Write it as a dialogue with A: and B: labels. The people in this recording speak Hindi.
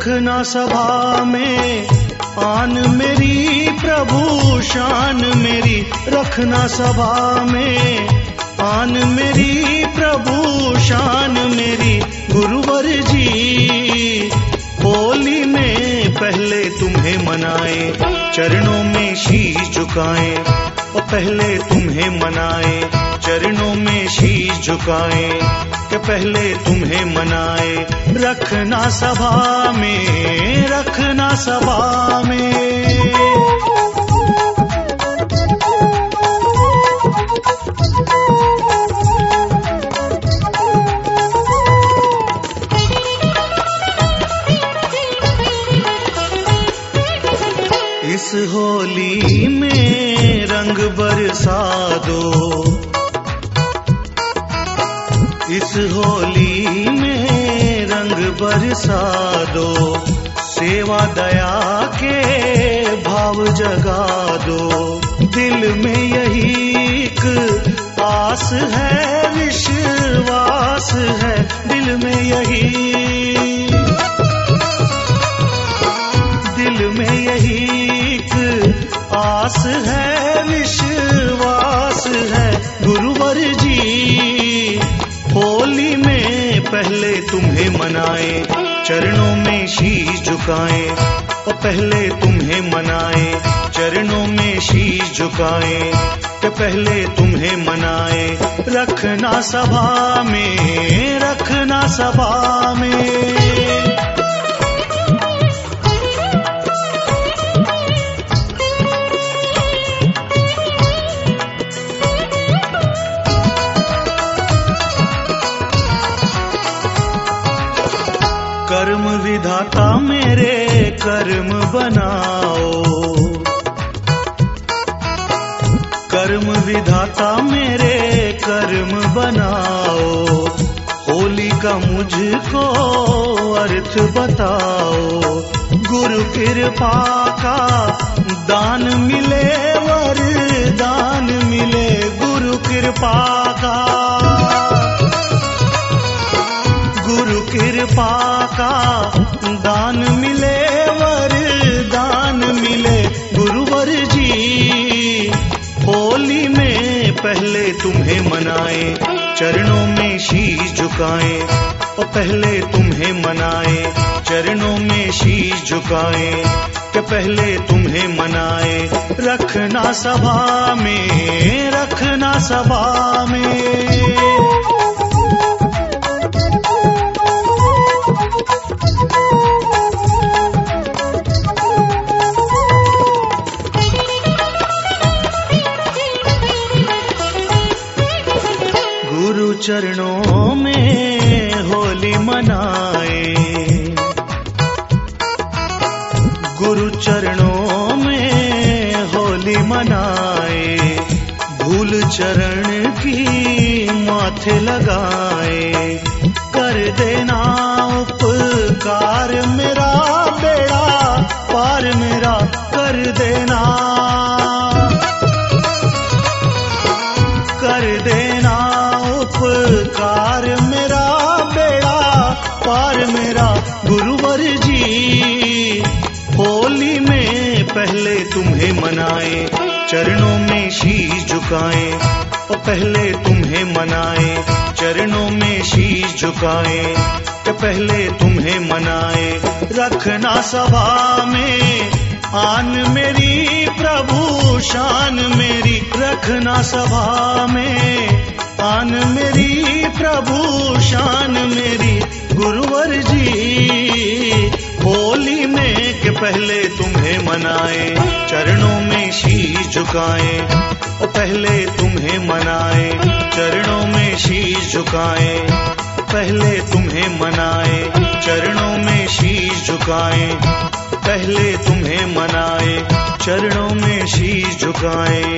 A: रखना सभा में। आन मेरी प्रभु, शान मेरी रखना सभा में। आन मेरी प्रभु, शान मेरी गुरुवर जी। होली में पहले तुम्हें मनाए, चरणों में शीश झुकाए, और पहले तुम्हें मनाए। चरणों में शीश झुकाए कि पहले तुम्हें मनाए। रखना सभा में, रखना सभा में। इस होली में रंग बरसा दो। इस होली में रंग बरसा दो। सेवा दया के भाव जगा दो। दिल में यही एक आस है, विश्वास है। दिल में यही दिल में यही एक आस है, विश्वास है। गुरुवर जी पहले तुम्हें मनाए, चरणों में शीश झुकाए। ओ पहले तुम्हें मनाए, चरणों में शीश झुकाए। तो पहले तुम्हें मनाए, रखना सभा में, रखना सभा में। कर्म विधाता मेरे कर्म बनाओ। कर्म विधाता मेरे कर्म बनाओ। होली का मुझको अर्थ बताओ। गुरु कृपा का दान मिले, वरदान मिले, गुरु कृपा का। कृपा का दान मिले, वरदान मिले। गुरुवर जी, होली में पहले तुम्हें मनाए, चरणों में शीश झुकाए। और पहले तुम्हें मनाए, चरणों में शीश झुकाए कि पहले तुम्हें मनाए। रखना सभा में, रखना सभा में। चरणों में होली मनाए। गुरु चरणों में होली मनाए। भूल चरण की माथे लगाए। कर देना उपकार मेरा बेड़ा, पार मेरा कर देना मेरा गुरुवर जी, होली में पहले तुम्हें मनाए, चरणों में शीश झुकाए, और पहले तुम्हें मनाए, चरणों में शीश झुकाए कि पहले तुम्हें मनाए, रखना सभा में, आन मेरी प्रभु, शान मेरी, रखना सभा में, आन मेरी प्रभु, शान मेरी मनाए, चरणों में शीश झुकाए ओ पहले तुम्हें मनाए, चरणों में शीश झुकाए, पहले तुम्हें मनाए, चरणों में शीश झुकाए, पहले तुम्हें मनाए, चरणों में शीश झुकाए।